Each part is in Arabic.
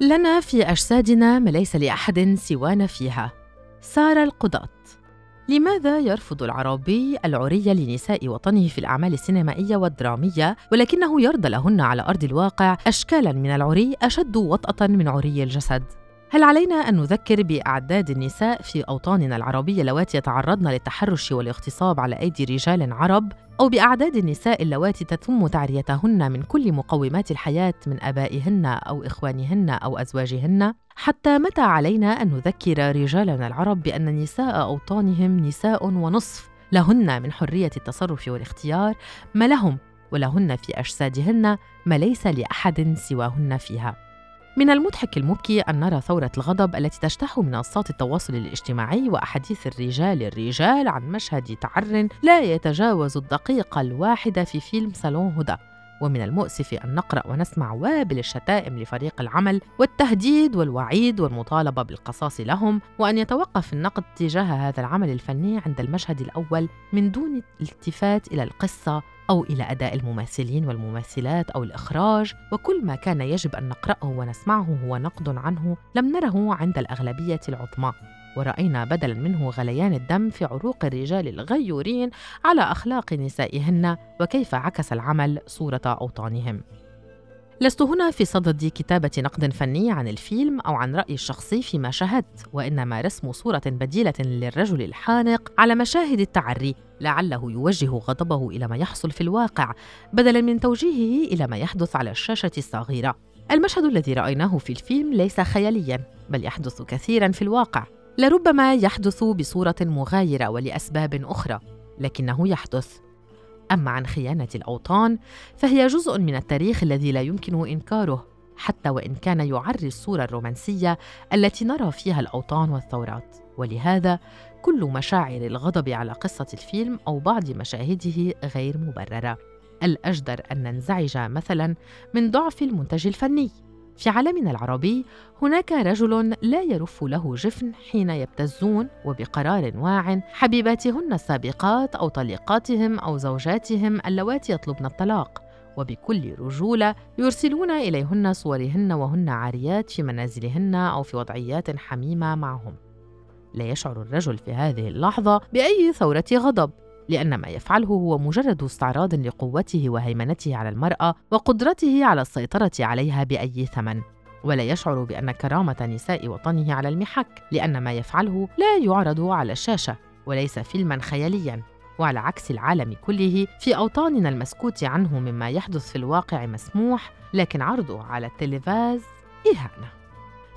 لنا في أجسادنا ما ليس لأحد سوانا فيها سارة القضاة لماذا يرفض العربي العري لنساء وطنه في الأعمال السينمائية والدرامية ولكنه يرضى لهن على أرض الواقع أشكالا من العري أشد وطأة من عري الجسد؟ هل علينا أن نذكر بأعداد النساء في أوطاننا العربية اللواتي يتعرضن للتحرش والاغتصاب على أيدي رجال عرب؟ أو بأعداد النساء اللواتي تتم تعريتهن من كل مقومات الحياة من آبائهن أو إخوانهن أو أزواجهن؟ حتى متى علينا أن نذكر رجالنا العرب بأن نساء أوطانهم نساء ونصف؟ لهن من حرية التصرف والاختيار ما لهم؟ ولهن في أجسادهن ما ليس لأحد سواهن فيها. من المضحك المبكي أن نرى ثورة الغضب التي تجتاح منصات التواصل الاجتماعي وأحاديث الرجال الرجال عن مشهد تعر لا يتجاوز الدقيقة الواحدة في فيلم صالون هدى. ومن المؤسف أن نقرأ ونسمع وابل الشتائم لفريق العمل والتهديد والوعيد والمطالبة بالقصاص لهم وأن يتوقف النقد تجاه هذا العمل الفني عند المشهد الأول من دون الالتفات إلى القصة أو إلى أداء الممثلين والممثلات أو الإخراج وكل ما كان يجب أن نقرأه ونسمعه هو نقد عنه لم نره عند الأغلبية العظمى ورأينا بدلا منه غليان الدم في عروق الرجال الغيورين على أخلاق نسائهن وكيف عكس العمل صورة أوطانهم. لست هنا في صدد كتابة نقد فني عن الفيلم أو عن رأيي الشخصي فيما شاهدت، وإنما رسم صورة بديلة للرجل الحانق على مشاهد التعري، لعله يوجه غضبه إلى ما يحصل في الواقع، بدلاً من توجيهه إلى ما يحدث على الشاشة الصغيرة. المشهد الذي رأيناه في الفيلم ليس خيالياً، بل يحدث كثيراً في الواقع. لربما يحدث بصورة مغايرة ولأسباب أخرى، لكنه يحدث. أما عن خيانة الأوطان فهي جزء من التاريخ الذي لا يمكن إنكاره حتى وإن كان يعري الصورة الرومانسية التي نرى فيها الأوطان والثورات. ولهذا كل مشاعر الغضب على قصة الفيلم أو بعض مشاهده غير مبررة. الأجدر أن ننزعج مثلا من ضعف المنتج الفني. في عالمنا العربي هناك رجل لا يرف له جفن حين يبتزون وبقرار واع. حبيباتهن السابقات أو طليقاتهم أو زوجاتهم اللواتي يطلبن الطلاق. وبكل رجولة يرسلون إليهن صورهن وهن عاريات في منازلهن أو في وضعيات حميمة معهم. لا يشعر الرجل في هذه اللحظة بأي ثورة غضب. لأن ما يفعله هو مجرد استعراض لقوته وهيمنته على المرأة وقدرته على السيطرة عليها بأي ثمن. ولا يشعر بأن كرامة نساء وطنه على المحك لأن ما يفعله لا يعرض على الشاشة وليس فيلما خياليا. وعلى عكس العالم كله في أوطاننا المسكوت عنه مما يحدث في الواقع مسموح لكن عرضه على التلفاز إهانة.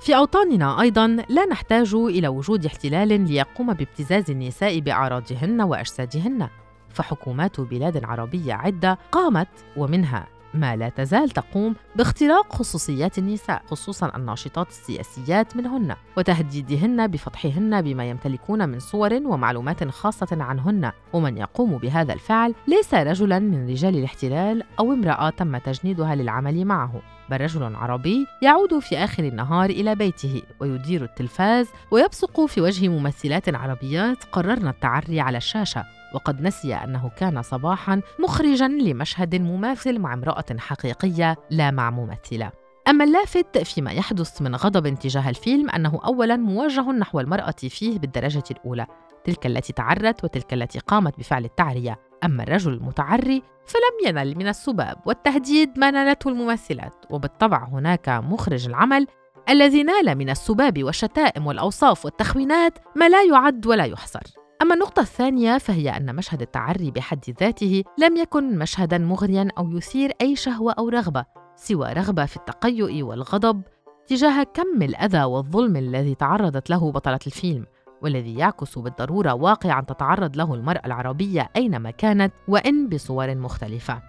في أوطاننا أيضا لا نحتاج إلى وجود احتلال ليقوم بابتزاز النساء بأعراضهن وأجسادهن فحكومات بلاد عربية عدة قامت ومنها. ما لا تزال تقوم باختراق خصوصيات النساء خصوصا الناشطات السياسيات منهن وتهديدهن بفضحهن بما يمتلكون من صور ومعلومات خاصة عنهن. ومن يقوم بهذا الفعل ليس رجلا من رجال الاحتلال أو امرأة تم تجنيدها للعمل معه بل رجل عربي يعود في آخر النهار إلى بيته ويدير التلفاز ويبصق في وجه ممثلات عربيات قررن التعري على الشاشة. وقد نسي أنه كان صباحا مخرجا لمشهد مماثل مع امرأة حقيقية لا مع ممثلة. أما اللافت فيما يحدث من غضب تجاه الفيلم أنه أولا موجه نحو المرأة فيه بالدرجة الأولى. تلك التي تعرت وتلك التي قامت بفعل التعرية. أما الرجل المتعري فلم ينل من السباب والتهديد ما نالته الممثلات. وبالطبع هناك مخرج العمل الذي نال من السباب والشتائم والأوصاف والتخوينات ما لا يعد ولا يحصر. أما النقطة الثانية فهي أن مشهد التعري بحد ذاته لم يكن مشهدا مغريا أو يثير أي شهوة أو رغبة سوى رغبة في التقيؤ والغضب تجاه كم الأذى والظلم الذي تعرضت له بطلة الفيلم والذي يعكس بالضرورة واقعا تتعرض له المرأة العربية أينما كانت وإن بصور مختلفة.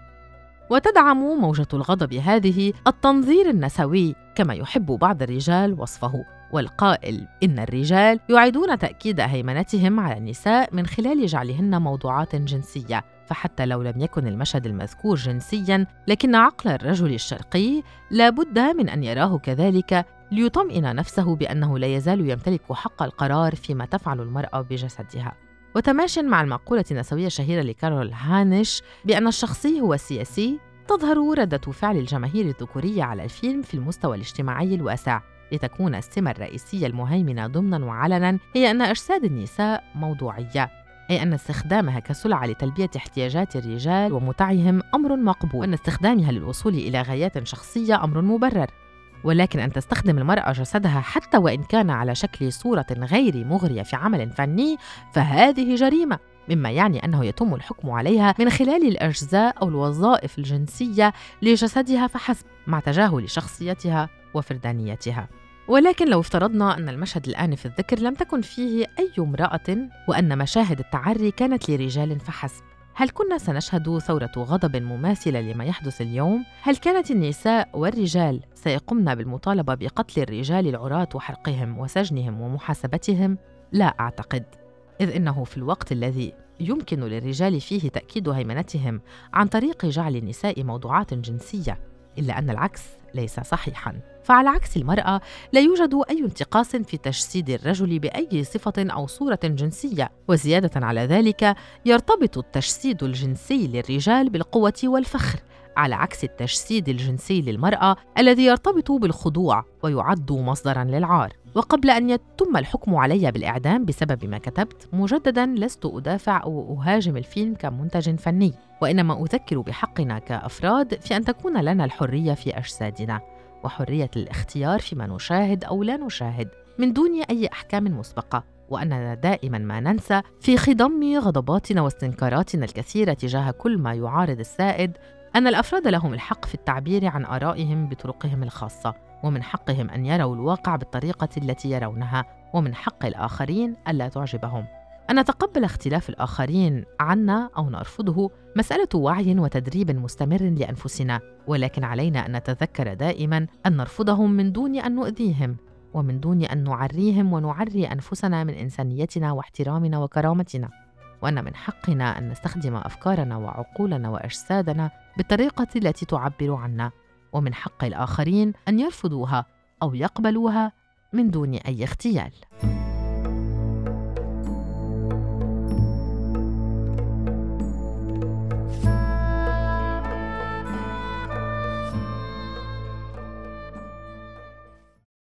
وتدعم موجة الغضب هذه التنظير النسوي كما يحب بعض الرجال وصفه. والقائل إن الرجال يعيدون تأكيد هيمنتهم على النساء من خلال جعلهن موضوعات جنسية فحتى لو لم يكن المشهد المذكور جنسيا لكن عقل الرجل الشرقي لا بد من أن يراه كذلك ليطمئن نفسه بأنه لا يزال يمتلك حق القرار فيما تفعل المرأة بجسدها. وتماشيا مع المقولة النسوية الشهيرة لكارول هانش بأن الشخصي هو السياسي تظهر ردة فعل الجماهير الذكورية على الفيلم في المستوى الاجتماعي الواسع. لتكون السمة الرئيسية المهيمنة ضمنا وعلنا هي أن أجساد النساء موضوعية أي أن استخدامها كسلعة لتلبية احتياجات الرجال ومتعهم أمر مقبول وأن استخدامها للوصول إلى غايات شخصية أمر مبرر. ولكن أن تستخدم المرأة جسدها حتى وإن كان على شكل صورة غير مغرية في عمل فني فهذه جريمة مما يعني أنه يتم الحكم عليها من خلال الأجزاء أو الوظائف الجنسية لجسدها فحسب مع تجاهل شخصيتها. وفردانيتها ولكن لو افترضنا أن المشهد الآن في الذكر لم تكن فيه أي امرأة وأن مشاهد التعري كانت لرجال فحسب هل كنا سنشهد ثورة غضب مماثلة لما يحدث اليوم؟ هل كانت النساء والرجال سيقمن بالمطالبة بقتل الرجال العراة وحرقهم وسجنهم ومحاسبتهم؟ لا أعتقد إذ إنه في الوقت الذي يمكن للرجال فيه تأكيد هيمنتهم عن طريق جعل النساء موضوعات جنسية إلا أن العكس ليس صحيحاً. فعلى عكس المرأة لا يوجد أي انتقاص في تجسيد الرجل بأي صفة أو صورة جنسية. وزيادة على ذلك يرتبط التجسيد الجنسي للرجال بالقوة والفخر. على عكس التجسيد الجنسي للمرأة الذي يرتبط بالخضوع ويعد مصدرا للعار. وقبل أن يتم الحكم علي بالإعدام بسبب ما كتبت مجددا لست أدافع أو أهاجم الفيلم كمنتج فني. وإنما أذكر بحقنا كأفراد في أن تكون لنا الحرية في أجسادنا وحرية الاختيار فيما نشاهد أو لا نشاهد من دون أي أحكام مسبقة. وأننا دائما ما ننسى في خضم غضباتنا واستنكاراتنا الكثيرة تجاه كل ما يعارض السائد أن الأفراد لهم الحق في التعبير عن آرائهم بطرقهم الخاصة ومن حقهم أن يروا الواقع بالطريقة التي يرونها ومن حق الآخرين ألا تعجبهم أن نتقبل اختلاف الآخرين عنا أو نرفضه مسألة وعي وتدريب مستمر لأنفسنا، ولكن علينا أن نتذكر دائما أن نرفضهم من دون أن نؤذيهم، ومن دون أن نعريهم ونعري أنفسنا من إنسانيتنا واحترامنا وكرامتنا. وأن من حقنا أن نستخدم أفكارنا وعقولنا وأجسادنا بالطريقة التي تعبر عنا، ومن حق الآخرين أن يرفضوها أو يقبلوها من دون أي اختيال.